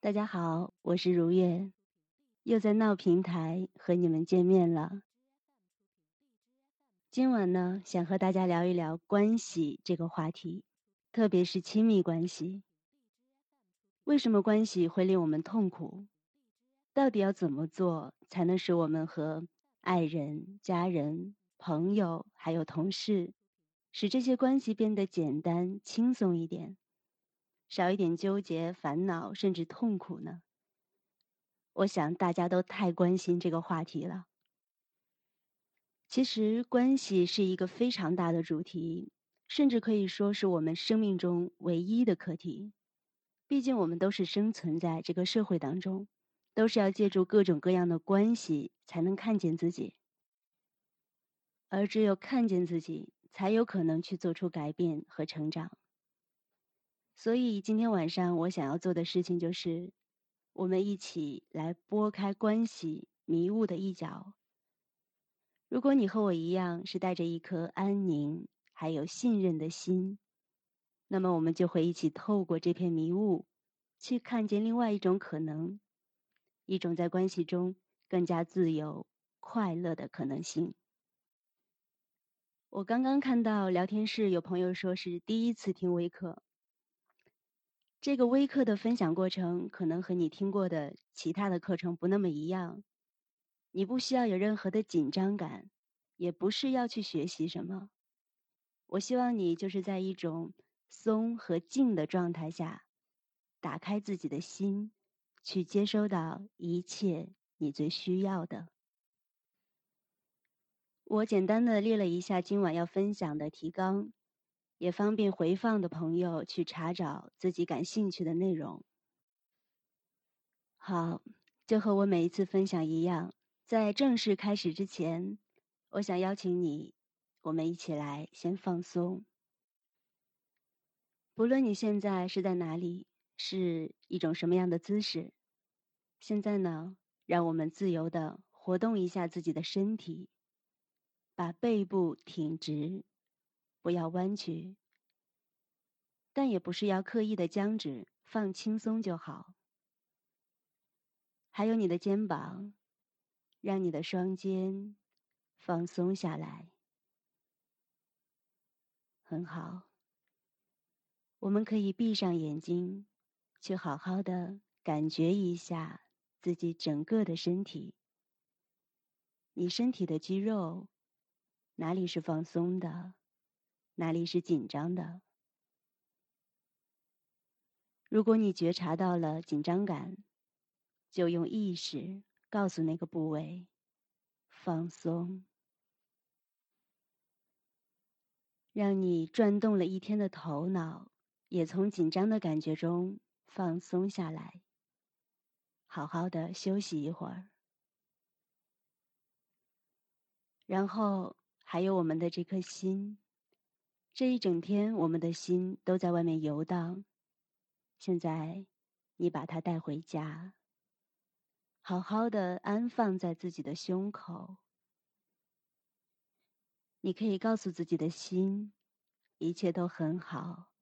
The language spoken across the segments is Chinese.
大家好，我是如月，又在闹平台和你们见面了。今晚呢，想和大家聊一聊关系这个话题，特别是亲密关系。为什么关系会令我们痛苦？到底要怎么做才能使我们和爱人、家人、朋友还有同事，使这些关系变得简单、轻松一点？少一点纠结、烦恼，甚至痛苦呢？我想大家都太关心这个话题了。其实，关系是一个非常大的主题，甚至可以说是我们生命中唯一的课题。毕竟，我们都是生存在这个社会当中，都是要借助各种各样的关系才能看见自己，而只有看见自己，才有可能去做出改变和成长。所以今天晚上我想要做的事情就是，我们一起来拨开关系迷雾的一角。如果你和我一样是带着一颗安宁还有信任的心，那么我们就会一起透过这片迷雾，去看见另外一种可能，一种在关系中更加自由快乐的可能性。我刚刚看到聊天室有朋友说是第一次听微课。这个微课的分享过程可能和你听过的其他的课程不那么一样，你不需要有任何的紧张感，也不是要去学习什么。我希望你就是在一种松和静的状态下，打开自己的心，去接收到一切你最需要的。我简单的列了一下今晚要分享的提纲。也方便回放的朋友去查找自己感兴趣的内容。好，就和我每一次分享一样，在正式开始之前，我想邀请你，我们一起来先放松。不论你现在是在哪里，是一种什么样的姿势，现在呢，让我们自由的活动一下自己的身体，把背部挺直。不要弯曲，但也不是要刻意的僵直，放轻松就好。还有你的肩膀，让你的双肩放松下来，很好。我们可以闭上眼睛，去好好的感觉一下自己整个的身体。你身体的肌肉哪里是放松的？哪里是紧张的？如果你觉察到了紧张感，就用意识告诉那个部位放松，让你转动了一天的头脑也从紧张的感觉中放松下来，好好的休息一会儿。然后还有我们的这颗心。这一整天，我们的心都在外面游荡。现在，你把它带回家，好好的安放在自己的胸口。你可以告诉自己的心，一切都很好，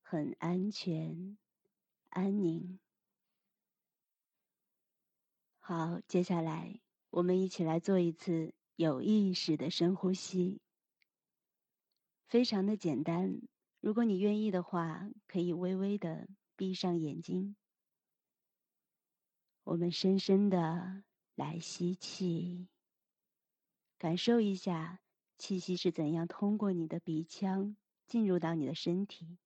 很安全，安宁。好，接下来我们一起来做一次有意识的深呼吸。非常的简单，如果你愿意的话，可以微微的闭上眼睛。我们深深的来吸气，感受一下气息是怎样通过你的鼻腔进入到你的身体。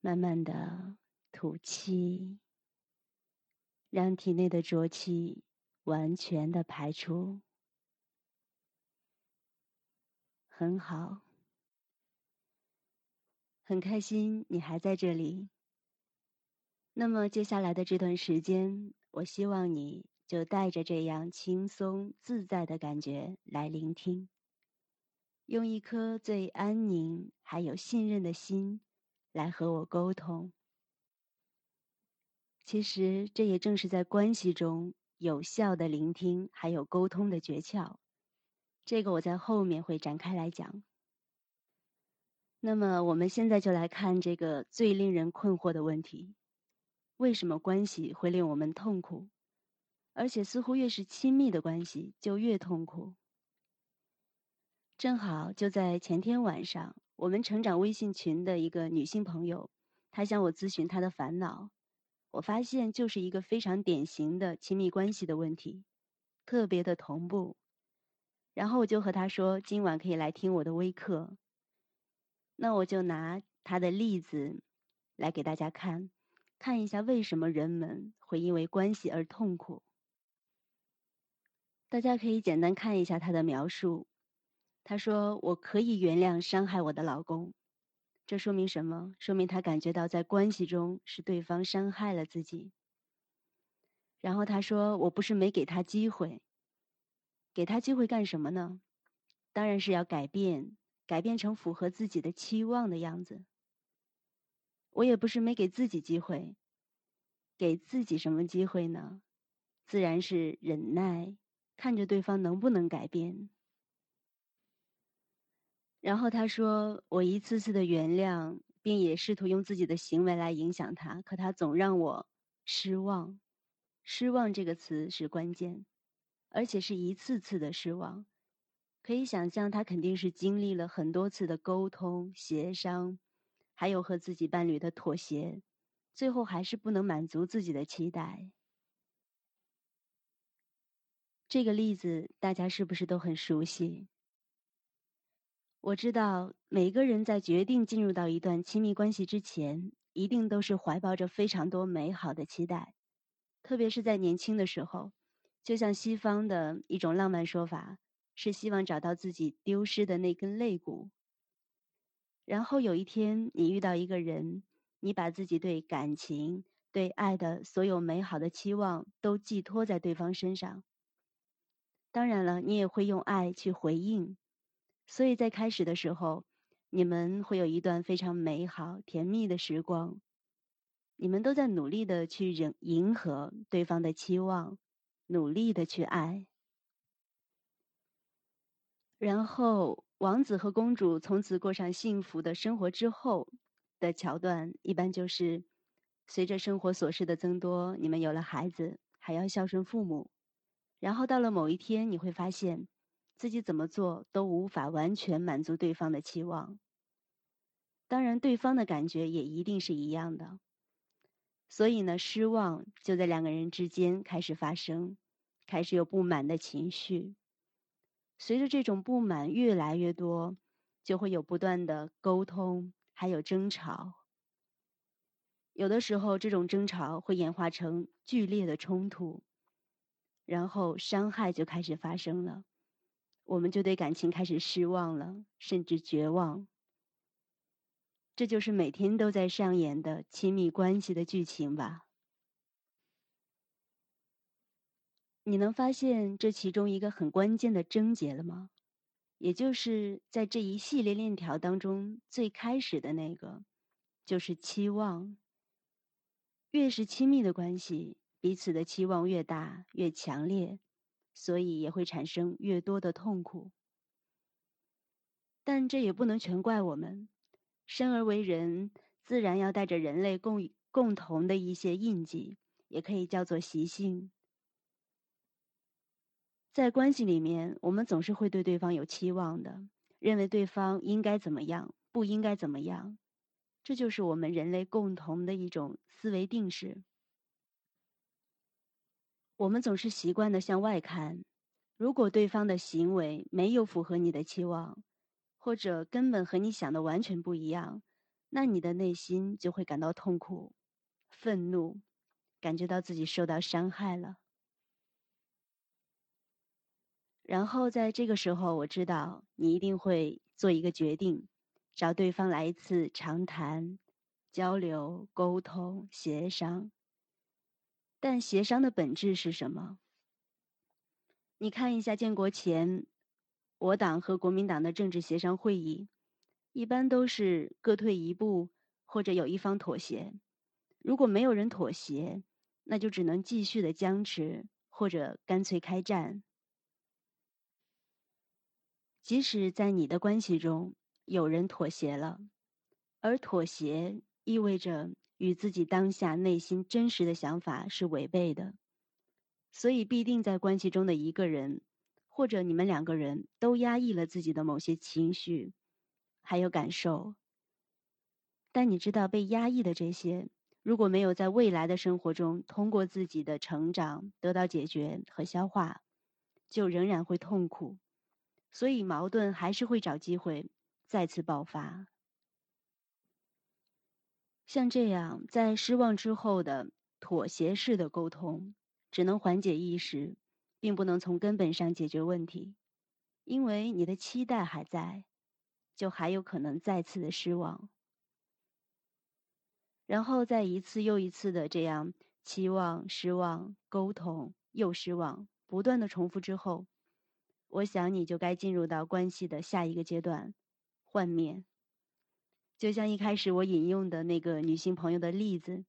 慢慢的吐气，让体内的浊气完全的排出。很好，很开心你还在这里。那么接下来的这段时间，我希望你就带着这样轻松自在的感觉来聆听，用一颗最安宁还有信任的心来和我沟通。其实这也正是在关系中有效的聆听还有沟通的诀窍。这个我在后面会展开来讲。那么我们现在就来看这个最令人困惑的问题：为什么关系会令我们痛苦？而且似乎越是亲密的关系就越痛苦。正好就在前天晚上，我们成长微信群的一个女性朋友，她向我咨询她的烦恼。我发现就是一个非常典型的亲密关系的问题，特别的同步。然后我就和他说，今晚可以来听我的微课。那我就拿他的例子来给大家看，看一下为什么人们会因为关系而痛苦。大家可以简单看一下他的描述。他说：“我可以原谅伤害我的老公，这说明什么？说明他感觉到在关系中是对方伤害了自己。然后他说：‘我不是没给他机会，给他机会干什么呢？当然是要改变，改变成符合自己的期望的样子。我也不是没给自己机会，给自己什么机会呢？自然是忍耐，看着对方能不能改变。’”然后他说：“我一次次的原谅，并也试图用自己的行为来影响他，可他总让我失望。失望这个词是关键，而且是一次次的失望。可以想象，他肯定是经历了很多次的沟通、协商，还有和自己伴侣的妥协，最后还是不能满足自己的期待。这个例子大家是不是都很熟悉？”我知道每个人在决定进入到一段亲密关系之前，一定都是怀抱着非常多美好的期待，特别是在年轻的时候，就像西方的一种浪漫说法，是希望找到自己丢失的那根肋骨。然后有一天你遇到一个人，你把自己对感情、对爱的所有美好的期望都寄托在对方身上。当然了，你也会用爱去回应。所以在开始的时候，你们会有一段非常美好、甜蜜的时光，你们都在努力的去迎迎合对方的期望，努力的去爱。然后，王子和公主从此过上幸福的生活之后的桥段，一般就是随着生活琐事的增多，你们有了孩子，还要孝顺父母，然后到了某一天，你会发现。自己怎么做都无法完全满足对方的期望，当然对方的感觉也一定是一样的。所以呢，失望就在两个人之间开始发生，开始有不满的情绪。随着这种不满越来越多，就会有不断的沟通，还有争吵。有的时候，这种争吵会演化成剧烈的冲突，然后伤害就开始发生了。我们就对感情开始失望了，甚至绝望。这就是每天都在上演的亲密关系的剧情吧？你能发现这其中一个很关键的症结了吗？也就是在这一系列链条当中最开始的那个，就是期望。越是亲密的关系，彼此的期望越大、越强烈。所以也会产生越多的痛苦，但这也不能全怪我们。生而为人，自然要带着人类共共同的一些印记，也可以叫做习性。在关系里面，我们总是会对对方有期望的，认为对方应该怎么样，不应该怎么样，这就是我们人类共同的一种思维定式。我们总是习惯的向外看，如果对方的行为没有符合你的期望，或者根本和你想的完全不一样，那你的内心就会感到痛苦、愤怒，感觉到自己受到伤害了。然后在这个时候，我知道你一定会做一个决定，找对方来一次长谈、交流、沟通、协商。但协商的本质是什么？你看一下建国前，我党和国民党的政治协商会议，一般都是各退一步，或者有一方妥协。如果没有人妥协，那就只能继续的僵持，或者干脆开战。即使在你的关系中，有人妥协了，而妥协意味着与自己当下内心真实的想法是违背的，所以必定在关系中的一个人，或者你们两个人都压抑了自己的某些情绪，还有感受。但你知道，被压抑的这些，如果没有在未来的生活中通过自己的成长得到解决和消化，就仍然会痛苦。所以矛盾还是会找机会再次爆发。像这样在失望之后的妥协式的沟通，只能缓解一时，并不能从根本上解决问题，因为你的期待还在，就还有可能再次的失望。然后在一次又一次的这样期望、失望、沟通又失望，不断的重复之后。我想你就该进入到关系的下一个阶段，幻灭。就像一开始我引用的那个女性朋友的例子，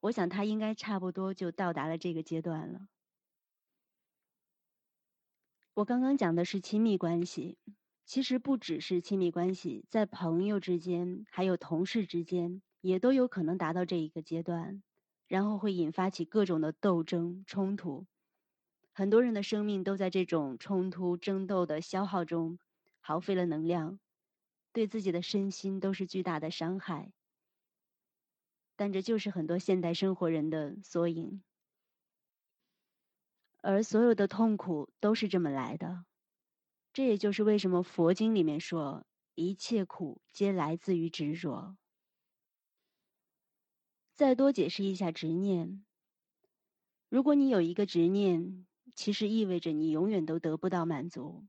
我想她应该差不多就到达了这个阶段了。我刚刚讲的是亲密关系，其实不只是亲密关系，在朋友之间，还有同事之间，也都有可能达到这一个阶段，然后会引发起各种的斗争冲突。很多人的生命都在这种冲突、争斗的消耗中耗费了能量，对自己的身心都是巨大的伤害。但这就是很多现代生活人的缩影，而所有的痛苦都是这么来的。这也就是为什么佛经里面说，一切苦皆来自于执着。再多解释一下执念，如果你有一个执念。其实意味着你永远都得不到满足，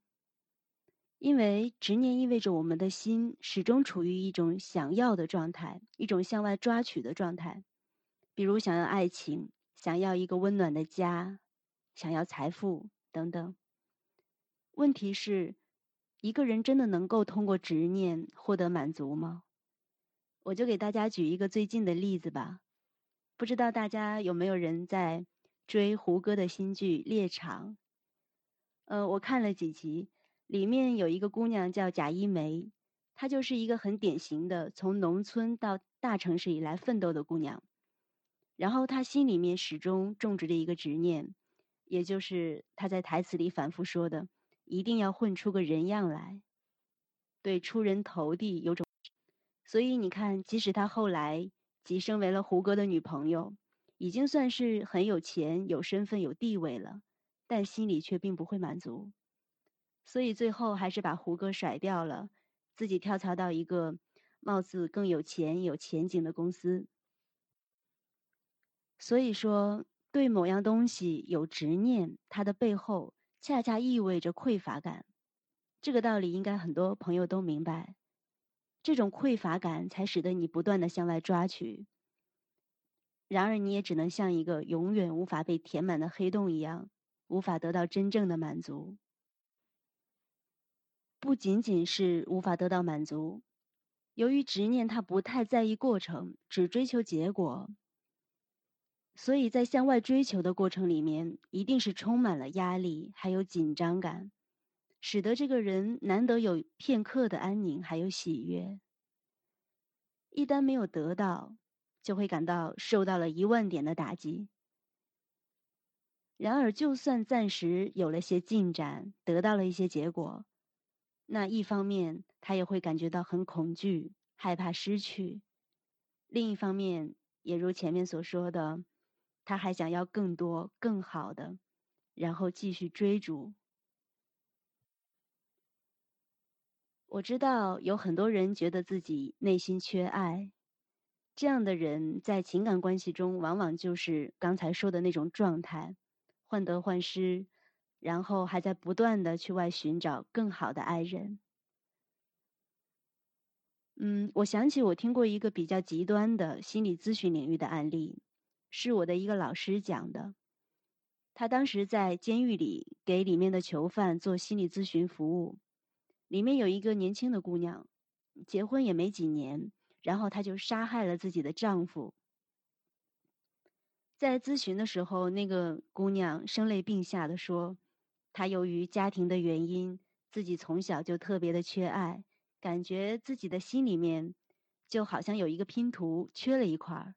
因为执念意味着我们的心始终处于一种想要的状态，一种向外抓取的状态，比如想要爱情，想要一个温暖的家，想要财富等等。问题是，一个人真的能够通过执念获得满足吗？我就给大家举一个最近的例子吧，不知道大家有没有人在。追胡歌的新剧《猎场》，呃，我看了几集，里面有一个姑娘叫贾一梅，她就是一个很典型的从农村到大城市以来奋斗的姑娘。然后她心里面始终种植着一个执念，也就是他在台词里反复说的，一定要混出个人样来，对出人头地有种。所以你看，即使他后来即升为了胡歌的女朋友。已经算是很有钱、有身份、有地位了，但心里却并不会满足，所以最后还是把胡歌甩掉了，自己跳槽到一个貌似更有钱、有前景的公司。所以说，对某样东西有执念，它的背后恰恰意味着匮乏感。这个道理应该很多朋友都明白，这种匮乏感才使得你不断的向外抓取。然而，你也只能像一个永远无法被填满的黑洞一样，无法得到真正的满足。不仅仅是无法得到满足，由于执念，他不太在意过程，只追求结果，所以在向外追求的过程里面，一定是充满了压力，还有紧张感，使得这个人难得有片刻的安宁，还有喜悦。一旦没有得到，就会感到受到了一万点的打击。然而，就算暂时有了些进展，得到了一些结果，那一方面他也会感觉到很恐惧，害怕失去；另一方面，也如前面所说的，他还想要更多、更好的，然后继续追逐。我知道有很多人觉得自己内心缺爱。这样的人在情感关系中，往往就是刚才说的那种状态，患得患失，然后还在不断的去外寻找更好的爱人。嗯，我想起我听过一个比较极端的心理咨询领域的案例，是我的一个老师讲的。他当时在监狱里给里面的囚犯做心理咨询服务，里面有一个年轻的姑娘，结婚也没几年。然后她就杀害了自己的丈夫。在咨询的时候，那个姑娘声泪并下的说：“她由于家庭的原因，自己从小就特别的缺爱，感觉自己的心里面就好像有一个拼图缺了一块儿。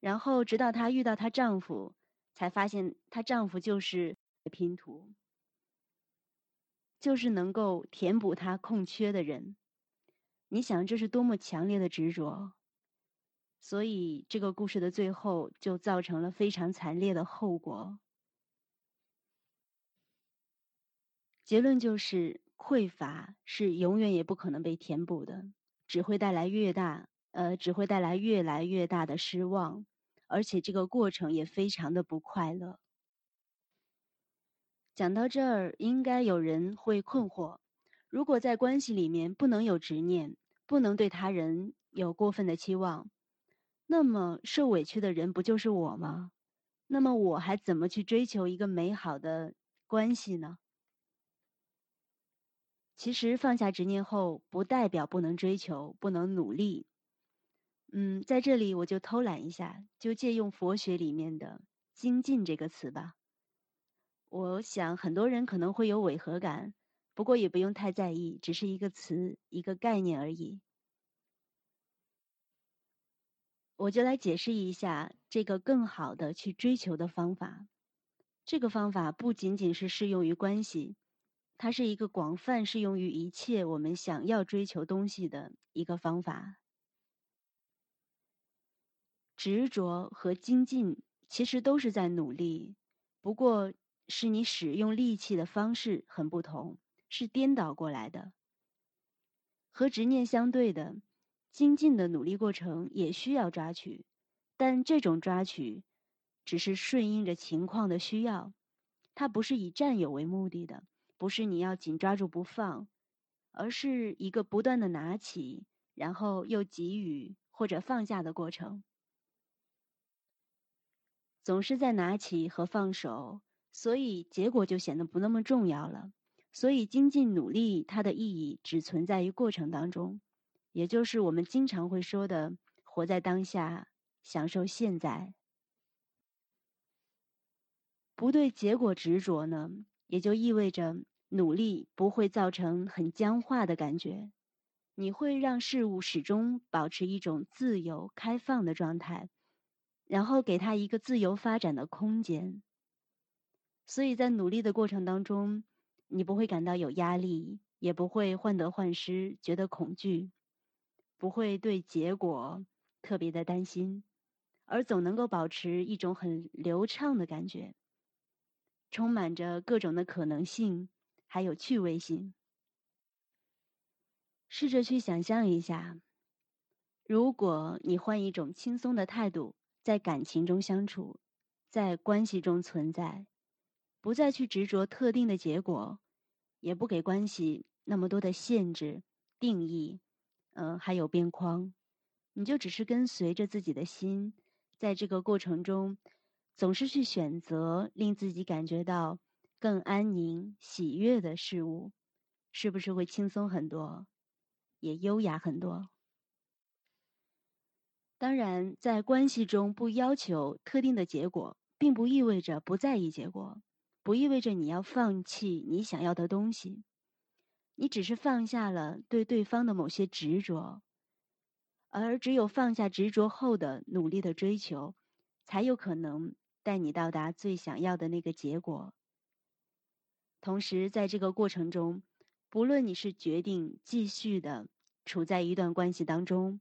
然后直到她遇到她丈夫，才发现她丈夫就是拼图，就是能够填补她空缺的人。你想这是多么强烈的执着？所以这个故事的最后就造成了非常惨烈的后果。结论就是，匮乏是永远也不可能被填补的，只会带来越大，呃，只会带来越来越大的失望，而且这个过程也非常的不快乐。讲到这儿，应该有人会困惑：如果在关系里面不能有执念，不能对他人有过分的期望。那么受委屈的人不就是我吗？那么我还怎么去追求一个美好的关系呢？其实放下执念后，不代表不能追求、不能努力。嗯，在这里我就偷懒一下，就借用佛学里面的“精进”这个词吧。我想很多人可能会有违和感，不过也不用太在意，只是一个词、一个概念而已。我就来解释一下这个更好的去追求的方法。这个方法不仅仅是适用于关系，它是一个广泛适用于一切我们想要追求东西的一个方法。执着和精进其实都是在努力，不过是你使用力气的方式很不同，是颠倒过来的。和执念相对的。精进的努力过程也需要抓取，但这种抓取只是顺应着情况的需要，它不是以占有为目的的，不是你要紧抓住不放，而是一个不断的拿起，然后又给予或者放下的过程，总是在拿起和放手，所以结果就显得不那么重要了。所以精进努力它的意义只存在于过程当中。也就是我们经常会说的“活在当下，享受现在”。不对结果执着呢，也就意味着努力不会造成很僵化的感觉，你会让事物始终保持一种自由开放的状态，然后给他一个自由发展的空间。所以在努力的过程当中，你不会感到有压力，也不会患得患失，觉得恐惧。不会对结果特别的担心，而总能够保持一种很流畅的感觉，充满着各种的可能性，还有趣味性。试着去想象一下，如果你换一种轻松的态度，在感情中相处，在关系中存在，不再去执着特定的结果，也不给关系那么多的限制定义。嗯，还有边框，你就只是跟随着自己的心，在这个过程中，总是去选择令自己感觉到更安宁、喜悦的事物，是不是会轻松很多，也优雅很多？当然，在关系中不要求特定的结果，并不意味着不在意结果，不意味着你要放弃你想要的东西。你只是放下了对对方的某些执着，而只有放下执着后的努力的追求，才有可能带你到达最想要的那个结果。同时，在这个过程中，不论你是决定继续的处在一段关系当中，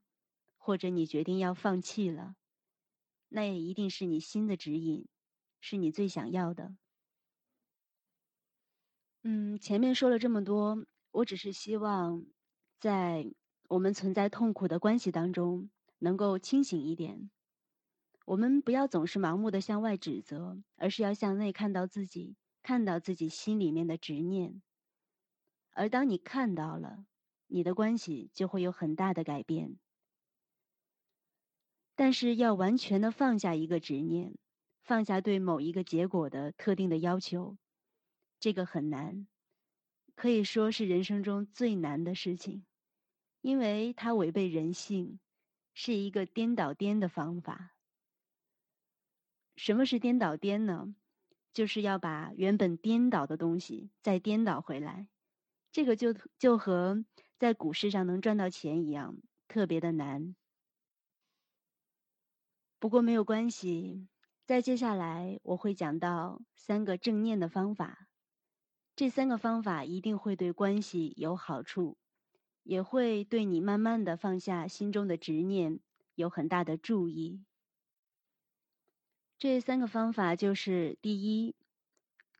或者你决定要放弃了，那也一定是你心的指引，是你最想要的。嗯，前面说了这么多。我只是希望，在我们存在痛苦的关系当中，能够清醒一点。我们不要总是盲目的向外指责，而是要向内看到自己，看到自己心里面的执念。而当你看到了，你的关系就会有很大的改变。但是要完全的放下一个执念，放下对某一个结果的特定的要求，这个很难。可以说是人生中最难的事情，因为它违背人性，是一个颠倒颠的方法。什么是颠倒颠呢？就是要把原本颠倒的东西再颠倒回来。这个就就和在股市上能赚到钱一样，特别的难。不过没有关系，在接下来我会讲到三个正念的方法，这三个方法一定会对关系有好处，也会对你慢慢的放下心中的执念有很大的助益。这三个方法就是：第一，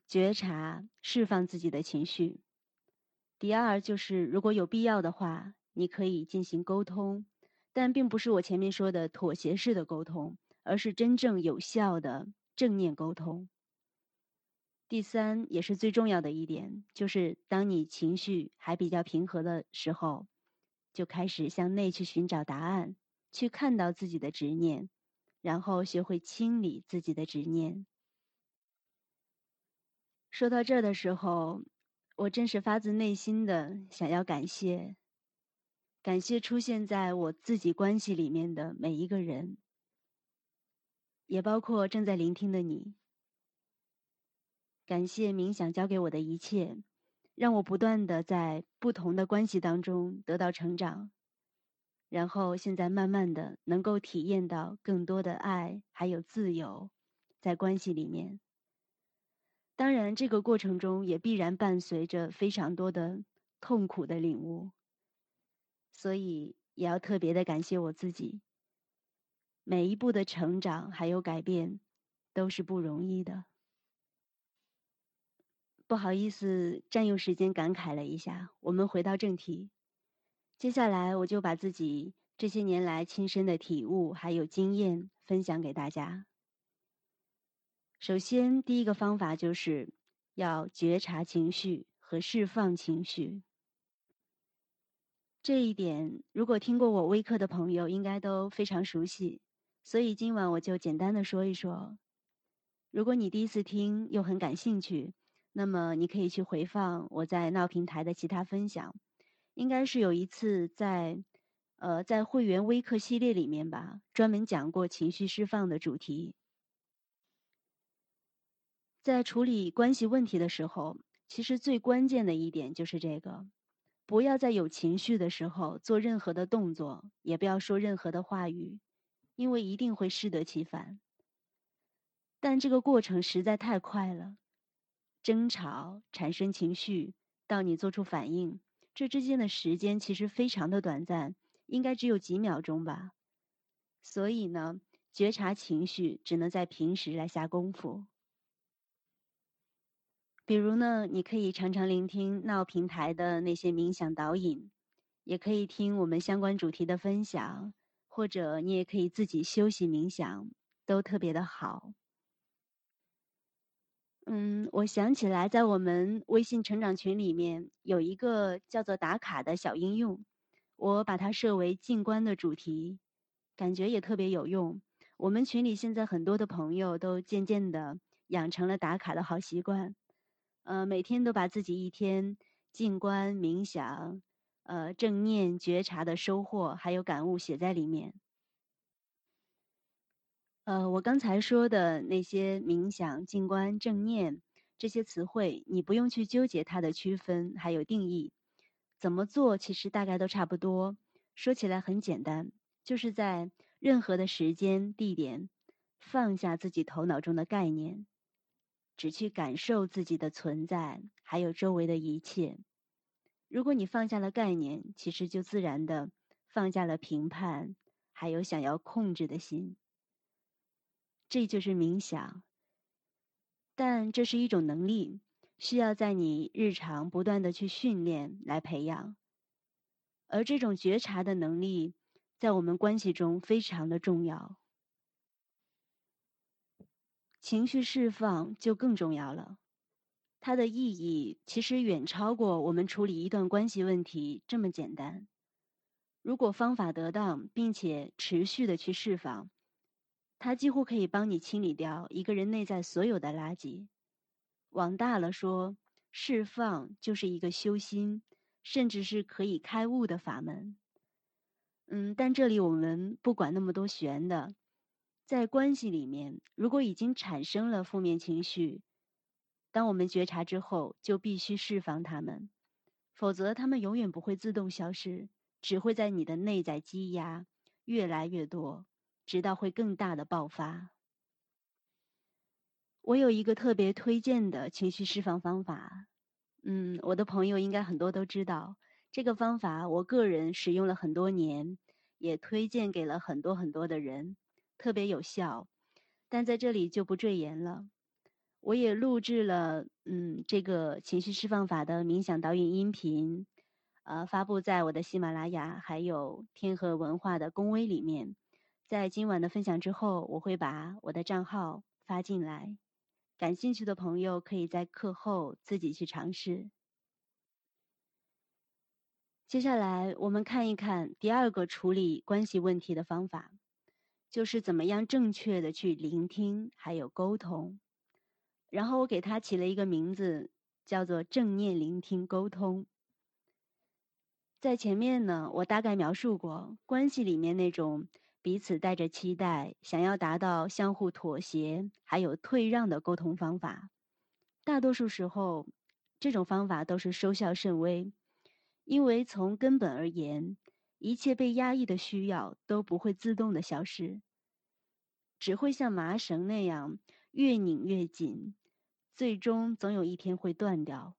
觉察释放自己的情绪；第二，就是如果有必要的话，你可以进行沟通。但并不是我前面说的妥协式的沟通，而是真正有效的正念沟通。第三，也是最重要的一点，就是当你情绪还比较平和的时候，就开始向内去寻找答案，去看到自己的执念，然后学会清理自己的执念。说到这儿的时候，我真是发自内心的想要感谢。感谢出现在我自己关系里面的每一个人，也包括正在聆听的你。感谢冥想教给我的一切，让我不断的在不同的关系当中得到成长，然后现在慢慢的能够体验到更多的爱还有自由，在关系里面。当然，这个过程中也必然伴随着非常多的痛苦的领悟。所以也要特别的感谢我自己，每一步的成长还有改变，都是不容易的。不好意思，占用时间感慨了一下。我们回到正题，接下来我就把自己这些年来亲身的体悟还有经验分享给大家。首先，第一个方法就是要觉察情绪和释放情绪。这一点，如果听过我微课的朋友，应该都非常熟悉。所以今晚我就简单的说一说。如果你第一次听又很感兴趣，那么你可以去回放我在闹平台的其他分享。应该是有一次在，呃，在会员微课系列里面吧，专门讲过情绪释放的主题。在处理关系问题的时候，其实最关键的一点就是这个。不要在有情绪的时候做任何的动作，也不要说任何的话语，因为一定会适得其反。但这个过程实在太快了，争吵产生情绪到你做出反应，这之间的时间其实非常的短暂，应该只有几秒钟吧。所以呢，觉察情绪只能在平时来下功夫。比如呢，你可以常常聆听闹平台的那些冥想导引，也可以听我们相关主题的分享，或者你也可以自己休息冥想，都特别的好。嗯，我想起来，在我们微信成长群里面有一个叫做打卡的小应用，我把它设为静观的主题，感觉也特别有用。我们群里现在很多的朋友都渐渐的养成了打卡的好习惯。呃，每天都把自己一天静观冥想、呃正念觉察的收获还有感悟写在里面。呃，我刚才说的那些冥想、静观、正念这些词汇，你不用去纠结它的区分还有定义，怎么做其实大概都差不多。说起来很简单，就是在任何的时间地点放下自己头脑中的概念。只去感受自己的存在，还有周围的一切。如果你放下了概念，其实就自然的放下了评判，还有想要控制的心。这就是冥想。但这是一种能力，需要在你日常不断的去训练来培养。而这种觉察的能力，在我们关系中非常的重要。情绪释放就更重要了，它的意义其实远超过我们处理一段关系问题这么简单。如果方法得当，并且持续的去释放，它几乎可以帮你清理掉一个人内在所有的垃圾。往大了说，释放就是一个修心，甚至是可以开悟的法门。嗯，但这里我们不管那么多玄的。在关系里面，如果已经产生了负面情绪，当我们觉察之后，就必须释放它们，否则他们永远不会自动消失，只会在你的内在积压越来越多，直到会更大的爆发。我有一个特别推荐的情绪释放方法，嗯，我的朋友应该很多都知道这个方法，我个人使用了很多年，也推荐给了很多很多的人，特别有效。但在这里就不赘言了。我也录制了，嗯，这个情绪释放法的冥想导引音频，呃，发布在我的喜马拉雅还有天河文化的公微里面。在今晚的分享之后，我会把我的账号发进来。感兴趣的朋友可以在课后自己去尝试。接下来我们看一看第二个处理关系问题的方法，就是怎么样正确的去聆听还有沟通。然后我给它起了一个名字，叫做正念聆听沟通。在前面呢，我大概描述过关系里面那种。彼此带着期待，想要达到相互妥协还有退让的沟通方法，大多数时候，这种方法都是收效甚微，因为从根本而言，一切被压抑的需要都不会自动的消失，只会像麻绳那样越拧越紧，最终总有一天会断掉。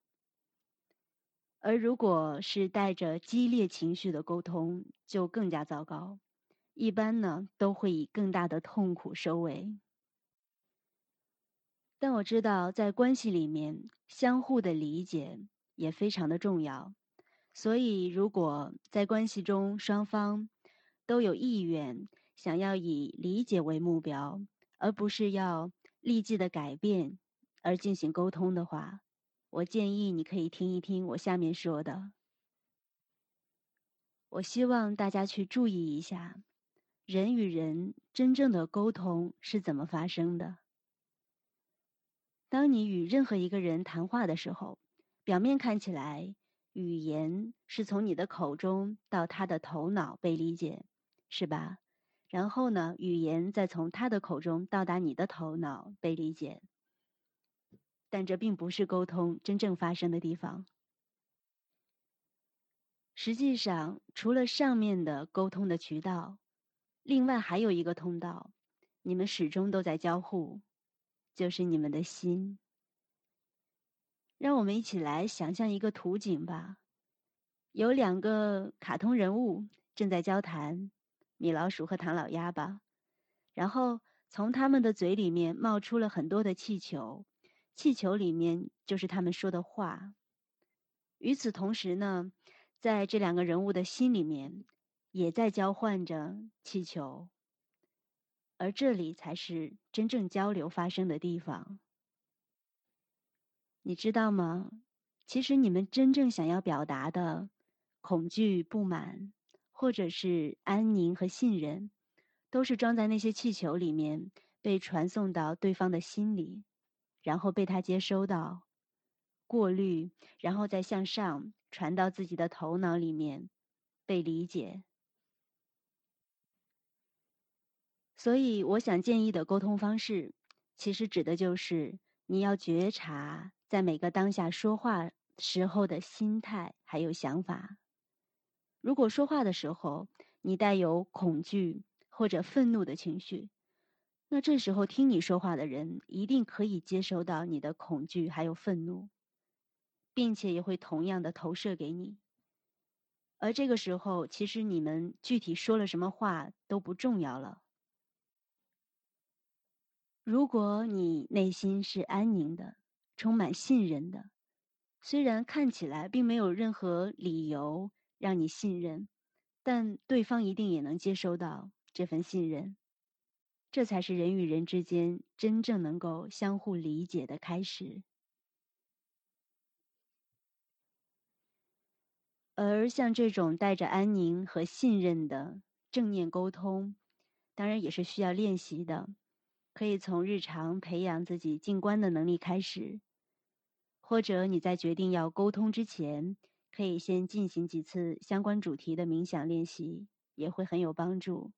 而如果是带着激烈情绪的沟通，就更加糟糕。一般呢，都会以更大的痛苦收尾。但我知道，在关系里面，相互的理解也非常的重要。所以，如果在关系中双方都有意愿，想要以理解为目标，而不是要立即的改变而进行沟通的话，我建议你可以听一听我下面说的。我希望大家去注意一下。人与人真正的沟通是怎么发生的？当你与任何一个人谈话的时候，表面看起来，语言是从你的口中到他的头脑被理解，是吧？然后呢，语言再从他的口中到达你的头脑被理解。但这并不是沟通真正发生的地方。实际上，除了上面的沟通的渠道。另外还有一个通道，你们始终都在交互，就是你们的心。让我们一起来想象一个图景吧，有两个卡通人物正在交谈，米老鼠和唐老鸭吧。然后从他们的嘴里面冒出了很多的气球，气球里面就是他们说的话。与此同时呢，在这两个人物的心里面。也在交换着气球，而这里才是真正交流发生的地方。你知道吗？其实你们真正想要表达的恐惧、不满，或者是安宁和信任，都是装在那些气球里面，被传送到对方的心里，然后被他接收到、过滤，然后再向上传到自己的头脑里面，被理解。所以，我想建议的沟通方式，其实指的就是你要觉察在每个当下说话时候的心态还有想法。如果说话的时候你带有恐惧或者愤怒的情绪，那这时候听你说话的人一定可以接收到你的恐惧还有愤怒，并且也会同样的投射给你。而这个时候，其实你们具体说了什么话都不重要了。如果你内心是安宁的，充满信任的，虽然看起来并没有任何理由让你信任，但对方一定也能接收到这份信任。这才是人与人之间真正能够相互理解的开始。而像这种带着安宁和信任的正念沟通，当然也是需要练习的。可以从日常培养自己静观的能力开始，或者你在决定要沟通之前，可以先进行几次相关主题的冥想练习，也会很有帮助。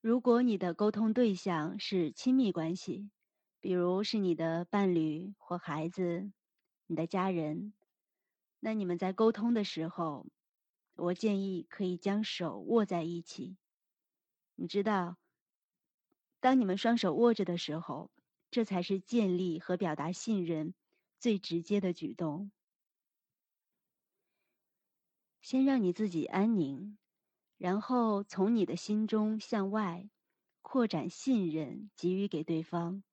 如果你的沟通对象是亲密关系，比如是你的伴侣或孩子、你的家人，那你们在沟通的时候，我建议可以将手握在一起。你知道，当你们双手握着的时候，这才是建立和表达信任最直接的举动。先让你自己安宁，然后从你的心中向外扩展信任，给予给对方。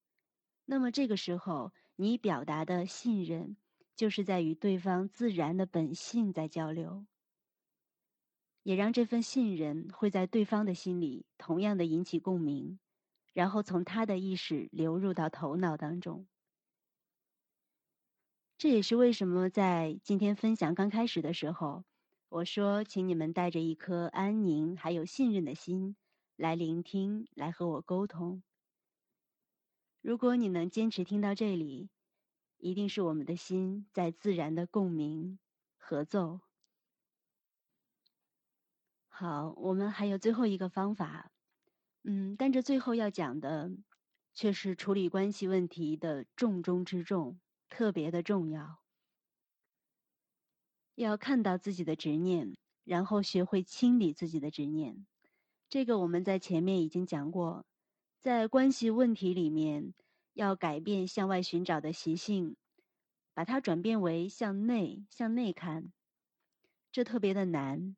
那么这个时候，你表达的信任，就是在与对方自然的本性在交流，也让这份信任会在对方的心里同样的引起共鸣，然后从他的意识流入到头脑当中。这也是为什么在今天分享刚开始的时候。我说，请你们带着一颗安宁还有信任的心来聆听，来和我沟通。如果你能坚持听到这里，一定是我们的心在自然的共鸣合奏。好，我们还有最后一个方法，嗯，但这最后要讲的却是处理关系问题的重中之重，特别的重要。要看到自己的执念，然后学会清理自己的执念。这个我们在前面已经讲过，在关系问题里面，要改变向外寻找的习性，把它转变为向内、向内看，这特别的难。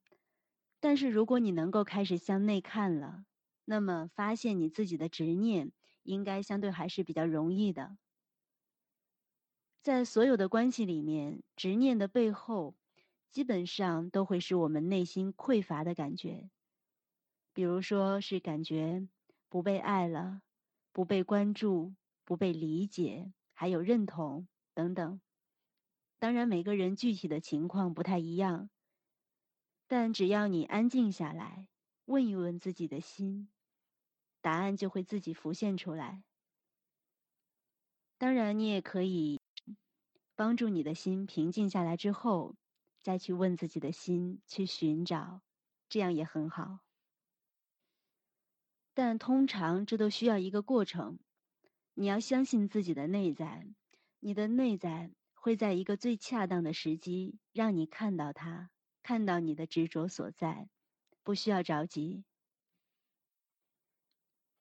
但是如果你能够开始向内看了，那么发现你自己的执念，应该相对还是比较容易的。在所有的关系里面，执念的背后。基本上都会是我们内心匮乏的感觉，比如说是感觉不被爱了、不被关注、不被理解，还有认同等等。当然，每个人具体的情况不太一样，但只要你安静下来，问一问自己的心，答案就会自己浮现出来。当然，你也可以帮助你的心平静下来之后。再去问自己的心，去寻找，这样也很好。但通常这都需要一个过程。你要相信自己的内在，你的内在会在一个最恰当的时机让你看到它，看到你的执着所在，不需要着急。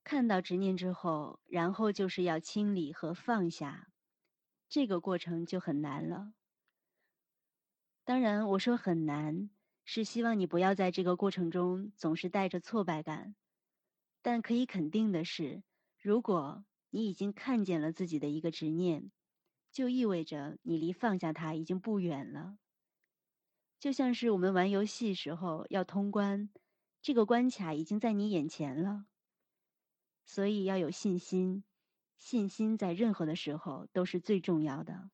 看到执念之后，然后就是要清理和放下，这个过程就很难了。当然，我说很难，是希望你不要在这个过程中总是带着挫败感。但可以肯定的是，如果你已经看见了自己的一个执念，就意味着你离放下它已经不远了。就像是我们玩游戏时候要通关，这个关卡已经在你眼前了。所以要有信心，信心在任何的时候都是最重要的。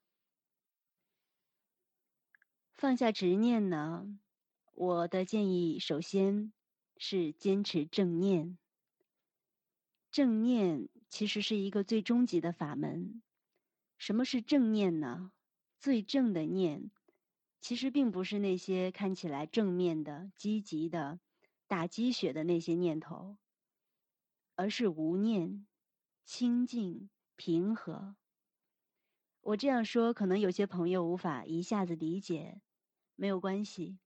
放下执念呢？我的建议首先是坚持正念。正念其实是一个最终极的法门。什么是正念呢？最正的念，其实并不是那些看起来正面的、积极的、打鸡血的那些念头，而是无念、清净、平和。我这样说，可能有些朋友无法一下子理解。没有关系，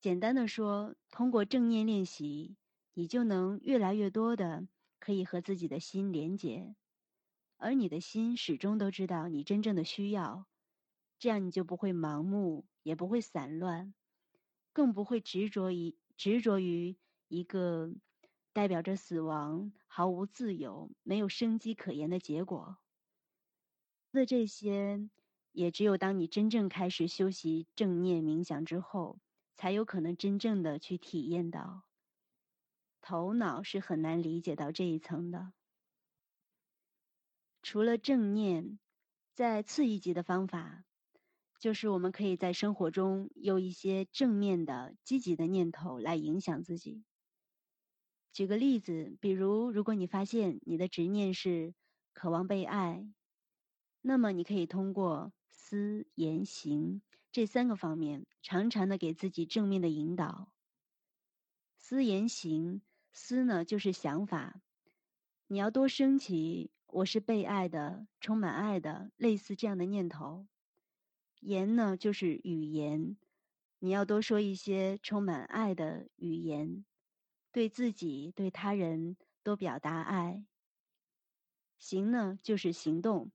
简单的说，通过正念练习，你就能越来越多的可以和自己的心连接，而你的心始终都知道你真正的需要，这样你就不会盲目，也不会散乱，更不会执着于执着于一个代表着死亡、毫无自由、没有生机可言的结果。的这些。也只有当你真正开始修习正念冥想之后，才有可能真正的去体验到。头脑是很难理解到这一层的。除了正念，在次一级的方法，就是我们可以在生活中用一些正面的、积极的念头来影响自己。举个例子，比如，如果你发现你的执念是渴望被爱，那么你可以通过。思言行这三个方面，常常的给自己正面的引导。思言行，思呢就是想法，你要多升起我是被爱的、充满爱的，类似这样的念头。言呢就是语言，你要多说一些充满爱的语言，对自己、对他人多表达爱。行呢就是行动，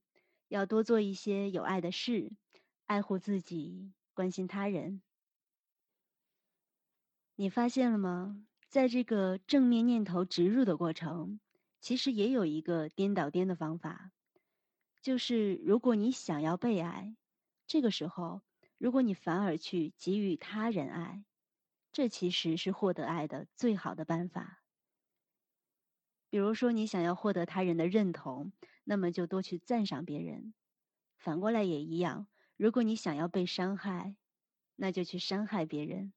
要多做一些有爱的事，爱护自己，关心他人。你发现了吗？在这个正面念头植入的过程，其实也有一个颠倒颠的方法，就是如果你想要被爱，这个时候，如果你反而去给予他人爱，这其实是获得爱的最好的办法。比如说，你想要获得他人的认同，那么就多去赞赏别人；反过来也一样，如果你想要被伤害，那就去伤害别人。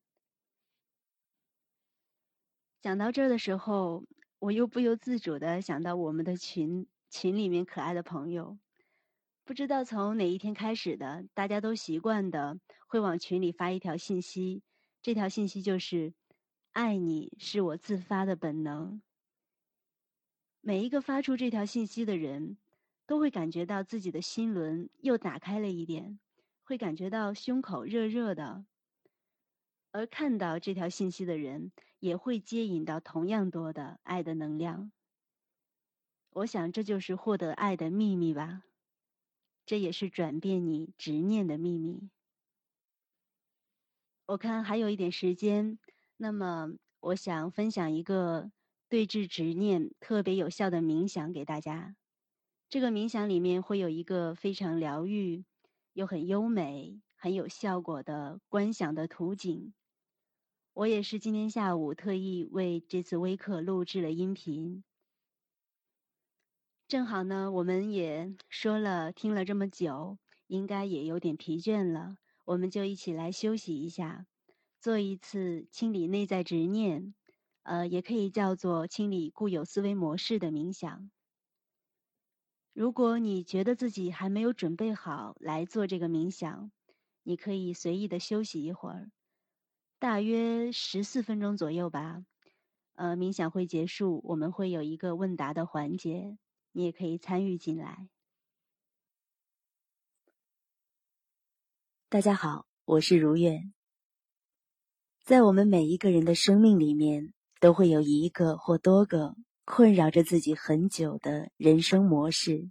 讲到这儿的时候，我又不由自主的想到我们的群群里面可爱的朋友，不知道从哪一天开始的，大家都习惯的会往群里发一条信息，这条信息就是“爱你是我自发的本能”。每一个发出这条信息的人，都会感觉到自己的心轮又打开了一点，会感觉到胸口热热的。而看到这条信息的人，也会接引到同样多的爱的能量。我想，这就是获得爱的秘密吧。这也是转变你执念的秘密。我看还有一点时间，那么我想分享一个对治执念特别有效的冥想给大家。这个冥想里面会有一个非常疗愈又很优美、很有效果的观想的图景。我也是今天下午特意为这次微课录制了音频。正好呢，我们也说了听了这么久，应该也有点疲倦了，我们就一起来休息一下，做一次清理内在执念，呃，也可以叫做清理固有思维模式的冥想。如果你觉得自己还没有准备好来做这个冥想，你可以随意的休息一会儿。大约十四分钟左右吧，呃，冥想会结束，我们会有一个问答的环节，你也可以参与进来。大家好，我是如愿。在我们每一个人的生命里面，都会有一个或多个困扰着自己很久的人生模式，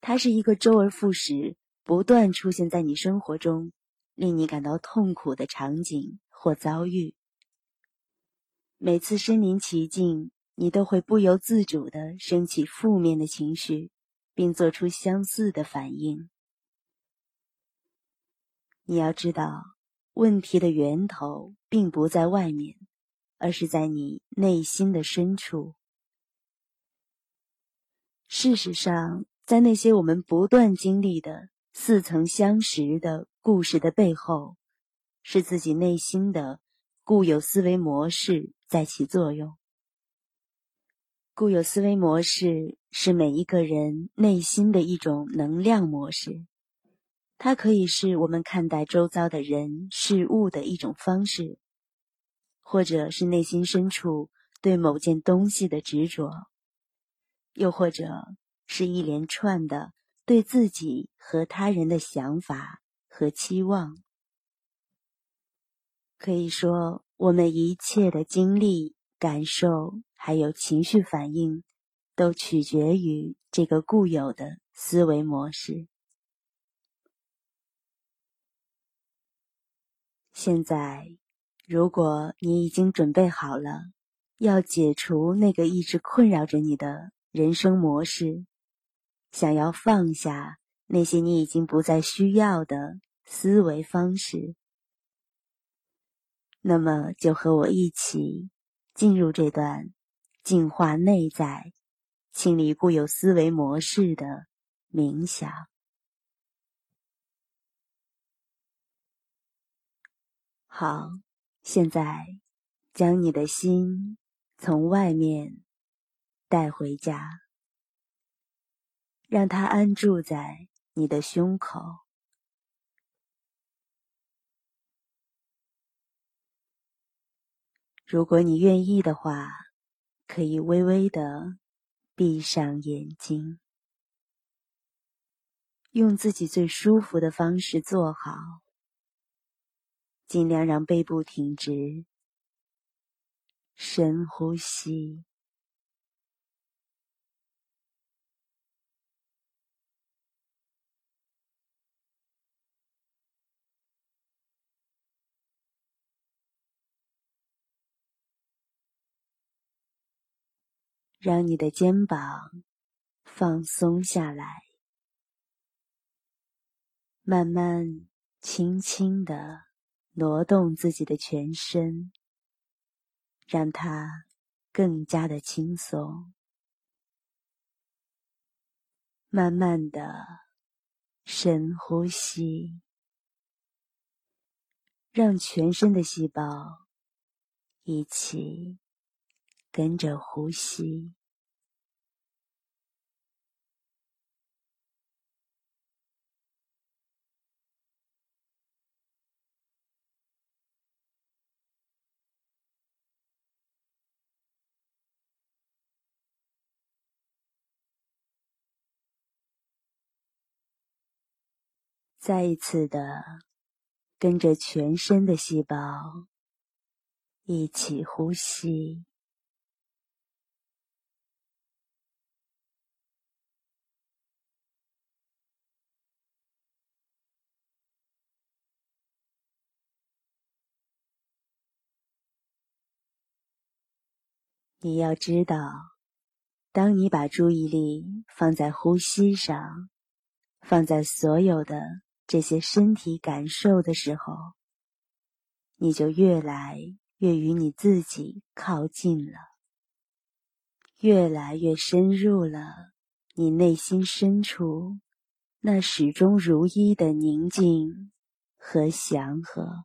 它是一个周而复始、不断出现在你生活中。令你感到痛苦的场景或遭遇，每次身临其境，你都会不由自主的升起负面的情绪，并做出相似的反应。你要知道，问题的源头并不在外面，而是在你内心的深处。事实上，在那些我们不断经历的似曾相识的。故事的背后，是自己内心的固有思维模式在起作用。固有思维模式是每一个人内心的一种能量模式，它可以是我们看待周遭的人事物的一种方式，或者是内心深处对某件东西的执着，又或者是一连串的对自己和他人的想法。和期望，可以说，我们一切的经历、感受，还有情绪反应，都取决于这个固有的思维模式。现在，如果你已经准备好了，要解除那个一直困扰着你的人生模式，想要放下。那些你已经不再需要的思维方式，那么就和我一起进入这段净化内在、清理固有思维模式的冥想。好，现在将你的心从外面带回家，让它安住在。你的胸口，如果你愿意的话，可以微微的闭上眼睛，用自己最舒服的方式坐好，尽量让背部挺直，深呼吸。让你的肩膀放松下来，慢慢、轻轻的挪动自己的全身，让它更加的轻松。慢慢的深呼吸，让全身的细胞一起。跟着呼吸，再一次的跟着全身的细胞一起呼吸。你要知道，当你把注意力放在呼吸上，放在所有的这些身体感受的时候，你就越来越与你自己靠近了，越来越深入了你内心深处那始终如一的宁静和祥和。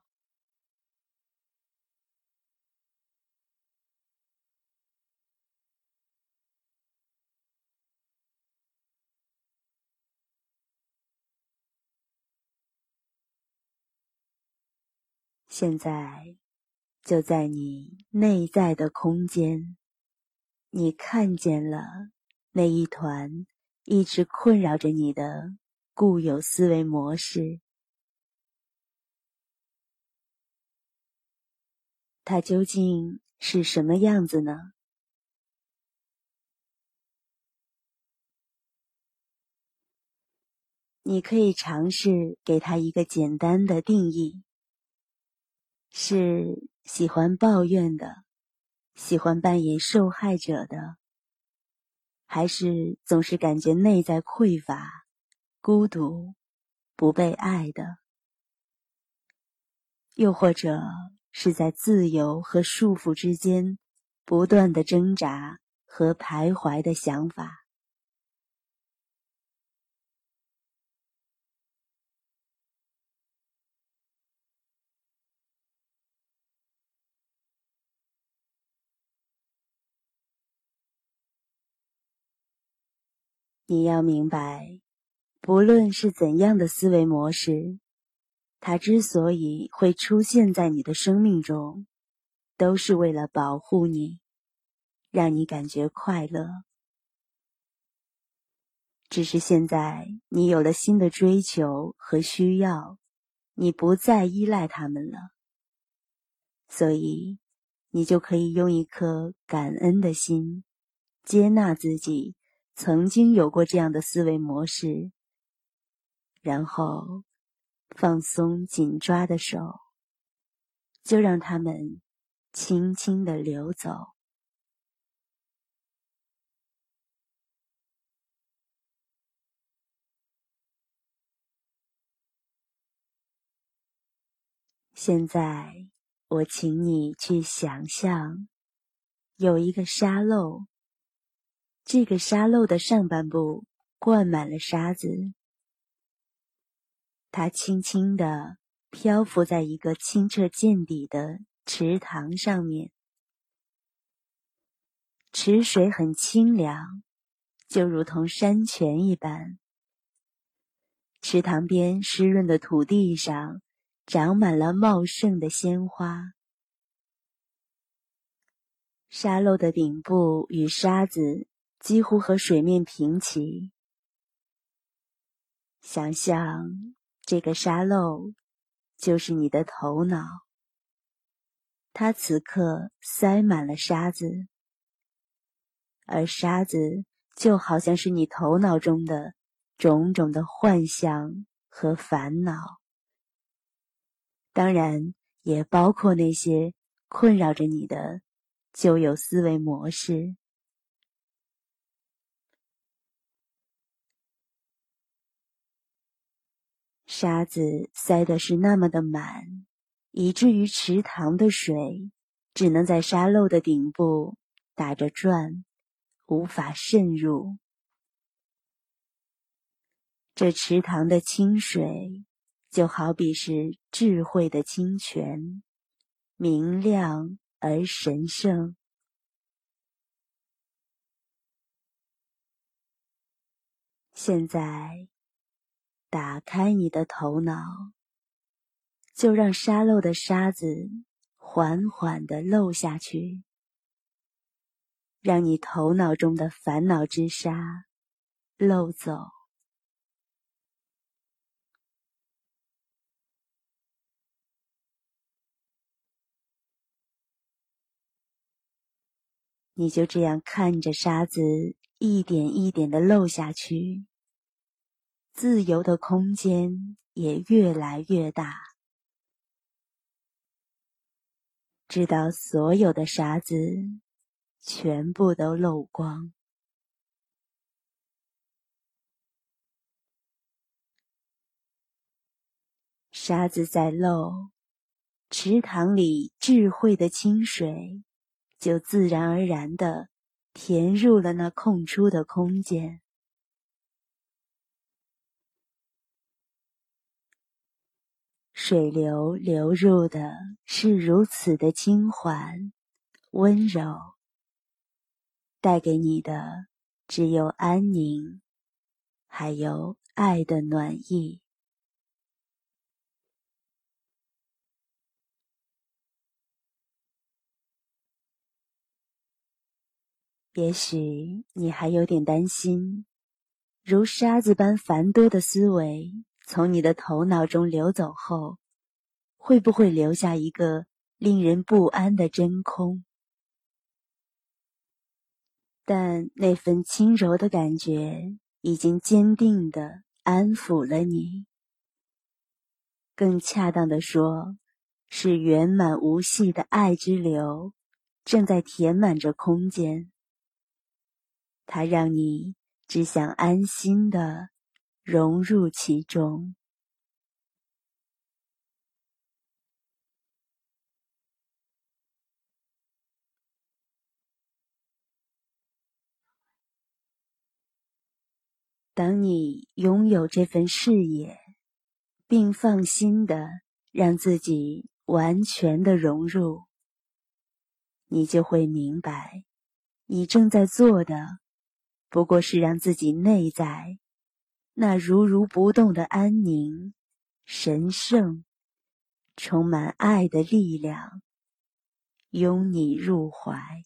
现在，就在你内在的空间，你看见了那一团一直困扰着你的固有思维模式，它究竟是什么样子呢？你可以尝试给它一个简单的定义。是喜欢抱怨的，喜欢扮演受害者的，还是总是感觉内在匮乏、孤独、不被爱的？又或者是在自由和束缚之间不断的挣扎和徘徊的想法？你要明白，不论是怎样的思维模式，它之所以会出现在你的生命中，都是为了保护你，让你感觉快乐。只是现在你有了新的追求和需要，你不再依赖他们了，所以你就可以用一颗感恩的心，接纳自己。曾经有过这样的思维模式，然后放松紧抓的手，就让他们轻轻的流走。现在，我请你去想象，有一个沙漏。这个沙漏的上半部灌满了沙子，它轻轻地漂浮在一个清澈见底的池塘上面。池水很清凉，就如同山泉一般。池塘边湿润的土地上长满了茂盛的鲜花。沙漏的顶部与沙子。几乎和水面平齐。想象这个沙漏就是你的头脑，它此刻塞满了沙子，而沙子就好像是你头脑中的种种的幻想和烦恼，当然也包括那些困扰着你的旧有思维模式。沙子塞的是那么的满，以至于池塘的水只能在沙漏的顶部打着转，无法渗入。这池塘的清水就好比是智慧的清泉，明亮而神圣。现在。打开你的头脑，就让沙漏的沙子缓缓的漏下去，让你头脑中的烦恼之沙漏走。你就这样看着沙子一点一点的漏下去。自由的空间也越来越大，直到所有的沙子全部都漏光。沙子在漏，池塘里智慧的清水就自然而然的填入了那空出的空间。水流流入的是如此的轻缓、温柔，带给你的只有安宁，还有爱的暖意。也许你还有点担心，如沙子般繁多的思维。从你的头脑中流走后，会不会留下一个令人不安的真空？但那份轻柔的感觉已经坚定的安抚了你。更恰当的说，是圆满无隙的爱之流正在填满着空间。它让你只想安心的。融入其中，当你拥有这份视野，并放心的让自己完全的融入，你就会明白，你正在做的不过是让自己内在。那如如不动的安宁、神圣、充满爱的力量，拥你入怀，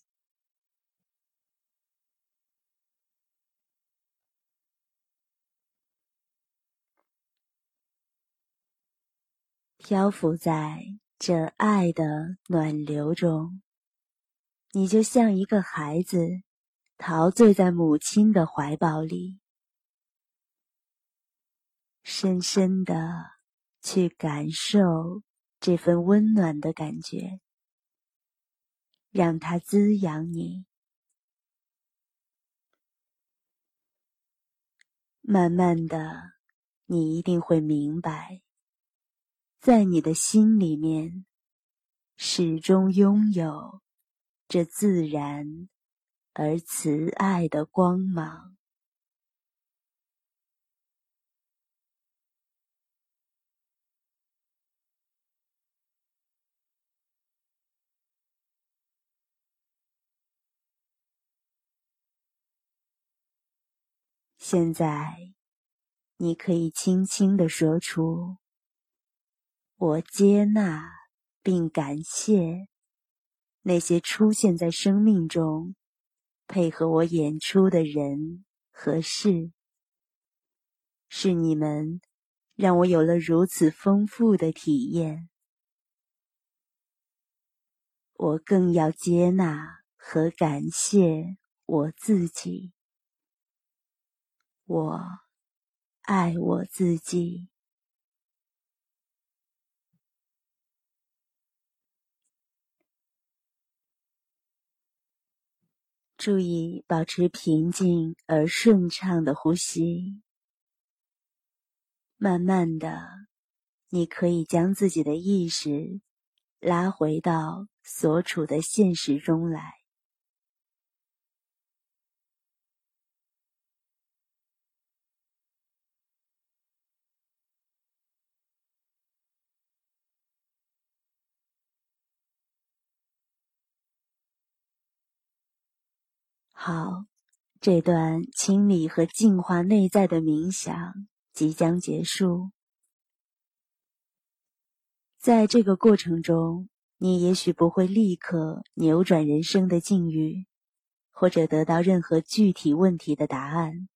漂浮在这爱的暖流中。你就像一个孩子，陶醉在母亲的怀抱里。深深的去感受这份温暖的感觉，让它滋养你。慢慢的，你一定会明白，在你的心里面，始终拥有这自然而慈爱的光芒。现在，你可以轻轻的说出：“我接纳并感谢那些出现在生命中，配合我演出的人和事，是你们让我有了如此丰富的体验。我更要接纳和感谢我自己。我爱我自己。注意保持平静而顺畅的呼吸。慢慢的，你可以将自己的意识拉回到所处的现实中来。好，这段清理和净化内在的冥想即将结束。在这个过程中，你也许不会立刻扭转人生的境遇，或者得到任何具体问题的答案，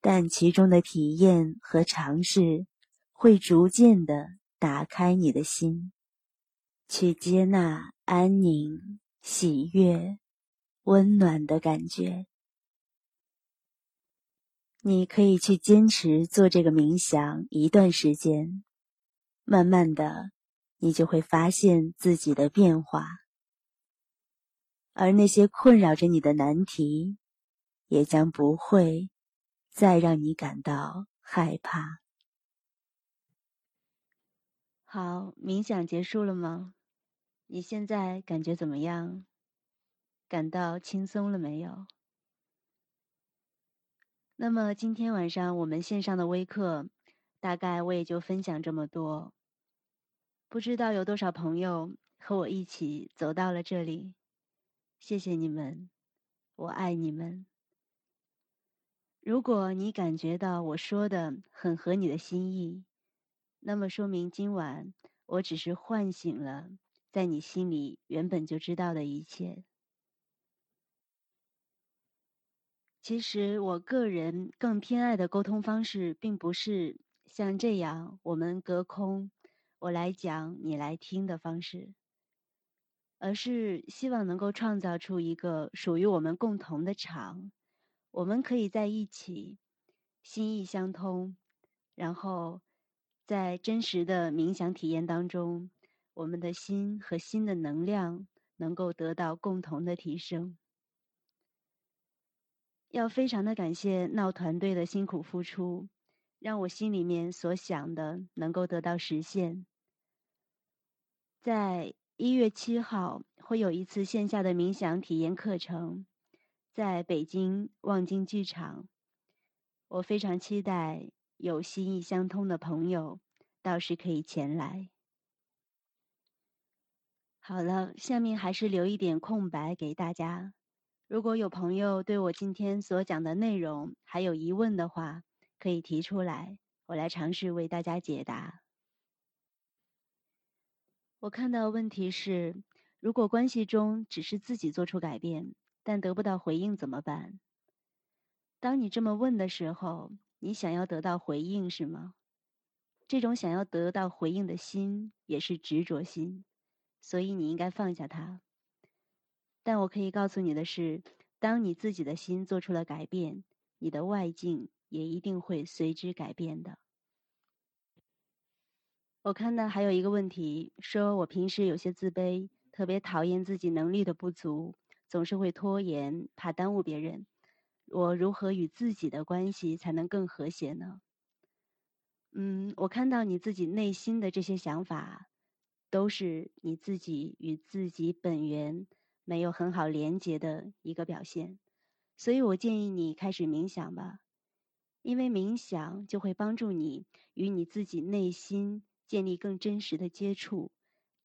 但其中的体验和尝试会逐渐的打开你的心，去接纳安宁、喜悦。温暖的感觉，你可以去坚持做这个冥想一段时间，慢慢的，你就会发现自己的变化，而那些困扰着你的难题，也将不会再让你感到害怕。好，冥想结束了吗？你现在感觉怎么样？感到轻松了没有？那么今天晚上我们线上的微课，大概我也就分享这么多。不知道有多少朋友和我一起走到了这里，谢谢你们，我爱你们。如果你感觉到我说的很合你的心意，那么说明今晚我只是唤醒了在你心里原本就知道的一切。其实，我个人更偏爱的沟通方式，并不是像这样我们隔空，我来讲，你来听的方式，而是希望能够创造出一个属于我们共同的场，我们可以在一起，心意相通，然后在真实的冥想体验当中，我们的心和心的能量能够得到共同的提升。要非常的感谢闹团队的辛苦付出，让我心里面所想的能够得到实现。在一月七号会有一次线下的冥想体验课程，在北京望京剧场，我非常期待有心意相通的朋友到时可以前来。好了，下面还是留一点空白给大家。如果有朋友对我今天所讲的内容还有疑问的话，可以提出来，我来尝试为大家解答。我看到问题是：如果关系中只是自己做出改变，但得不到回应怎么办？当你这么问的时候，你想要得到回应是吗？这种想要得到回应的心也是执着心，所以你应该放下它。但我可以告诉你的是，当你自己的心做出了改变，你的外境也一定会随之改变的。我看到还有一个问题，说我平时有些自卑，特别讨厌自己能力的不足，总是会拖延，怕耽误别人。我如何与自己的关系才能更和谐呢？嗯，我看到你自己内心的这些想法，都是你自己与自己本源。没有很好连接的一个表现，所以我建议你开始冥想吧，因为冥想就会帮助你与你自己内心建立更真实的接触，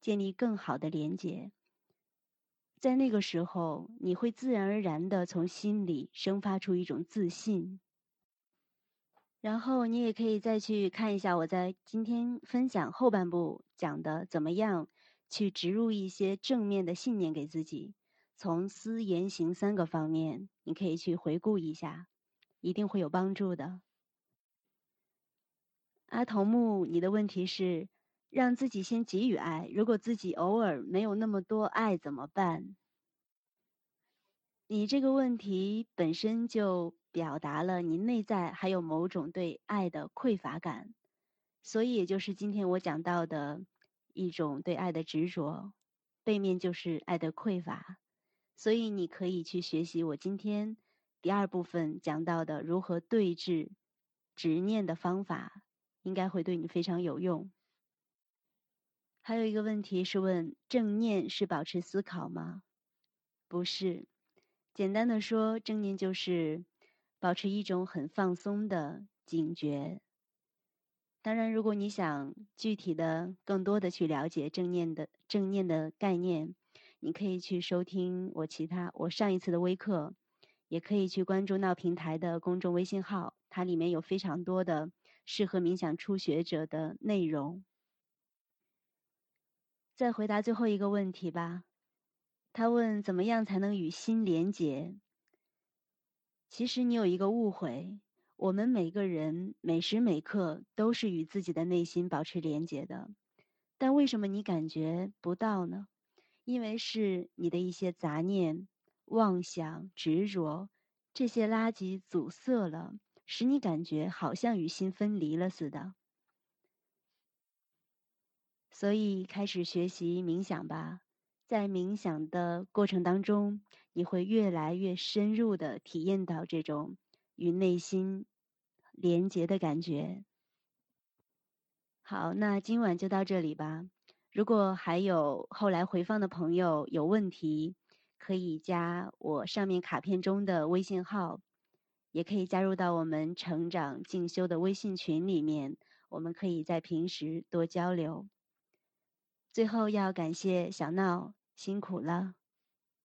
建立更好的连接。在那个时候，你会自然而然的从心里生发出一种自信。然后你也可以再去看一下我在今天分享后半部讲的怎么样。去植入一些正面的信念给自己，从思言行三个方面，你可以去回顾一下，一定会有帮助的。阿童木，你的问题是让自己先给予爱，如果自己偶尔没有那么多爱怎么办？你这个问题本身就表达了你内在还有某种对爱的匮乏感，所以也就是今天我讲到的一种对爱的执着，背面就是爱的匮乏，所以你可以去学习我今天第二部分讲到的如何对峙执念的方法。应该会对你非常有用。还有一个问题是问：正念是保持思考吗？不是，简单的说，正念就是保持一种很放松的警觉。当然，如果你想具体的、更多的去了解正念的正念的概念，你可以去收听我其他我上一次的微课，也可以去关注闹平台的公众微信号，它里面有非常多的。适合冥想初学者的内容。再回答最后一个问题吧。他问：怎么样才能与心连结？其实你有一个误会，我们每个人每时每刻都是与自己的内心保持连结的，但为什么你感觉不到呢？因为是你的一些杂念、妄想、执着这些垃圾阻塞了。使你感觉好像与心分离了似的，所以开始学习冥想吧。在冥想的过程当中，你会越来越深入的体验到这种与内心连结的感觉。好，那今晚就到这里吧。如果还有后来回放的朋友有问题，可以加我上面卡片中的微信号。也可以加入到我们成长进修的微信群里面，我们可以在平时多交流。最后要感谢小闹，辛苦了。